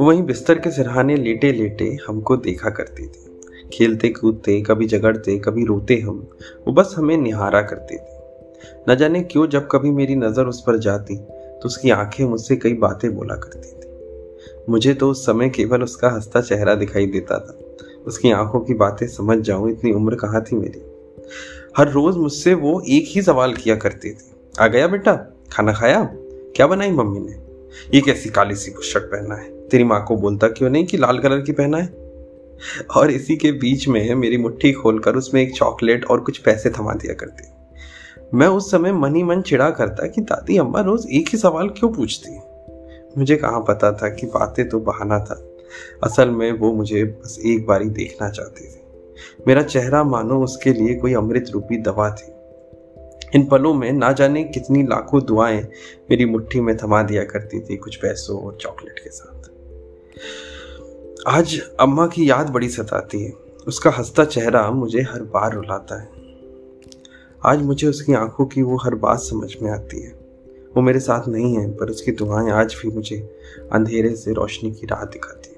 वहीं बिस्तर के सिरहाने लेटे लेटे हमको देखा करती थी। खेलते, कूदते, कभी झगड़ते, कभी रोते हम, वो बस हमें निहारा करती थी। न जाने क्यों जब कभी मेरी नज़र उस पर जाती तो उसकी आँखें मुझसे कई बातें बोला करती थी। मुझे तो उस समय केवल उसका हंसता चेहरा दिखाई देता था। उसकी आँखों की बातें समझ जाऊँ, इतनी उम्र कहाँ थी मेरी? हर रोज मुझसे वो एक ही सवाल किया करती थी। आ गया बेटा? खाना खाया? क्या बनाई मम्मी ने? ये कैसी काली सी शर्ट पहना है? तेरी माँ को बोलता क्यों नहीं कि लाल कलर की पहना है? और इसी के बीच में मेरी मुट्ठी खोलकर उसमें एक चॉकलेट और कुछ पैसे थमा दिया करती। मैं उस समय मन ही मन चिड़ा करता कि दादी, अम्मा रोज एक ही सवाल क्यों पूछती? मुझे कहाँ पता था कि बातें तो बहाना था। असल में वो मुझे बस एक बारी देखना चाहती थी। मेरा चेहरा मानो उसके लिए कोई अमृत रूपी दवा थी। इन पलों में ना जाने कितनी लाखों दुआएँ मेरी मुट्ठी में थमा दिया करती थी कुछ पैसों और चॉकलेट के साथ। आज अम्मा की याद बड़ी सताती है। उसका हंसता चेहरा मुझे हर बार रुलाता है। आज मुझे उसकी आँखों की वो हर बात समझ में आती है। वो मेरे साथ नहीं है, पर उसकी दुआएँ आज भी मुझे अंधेरे से रोशनी की राह दिखाती है।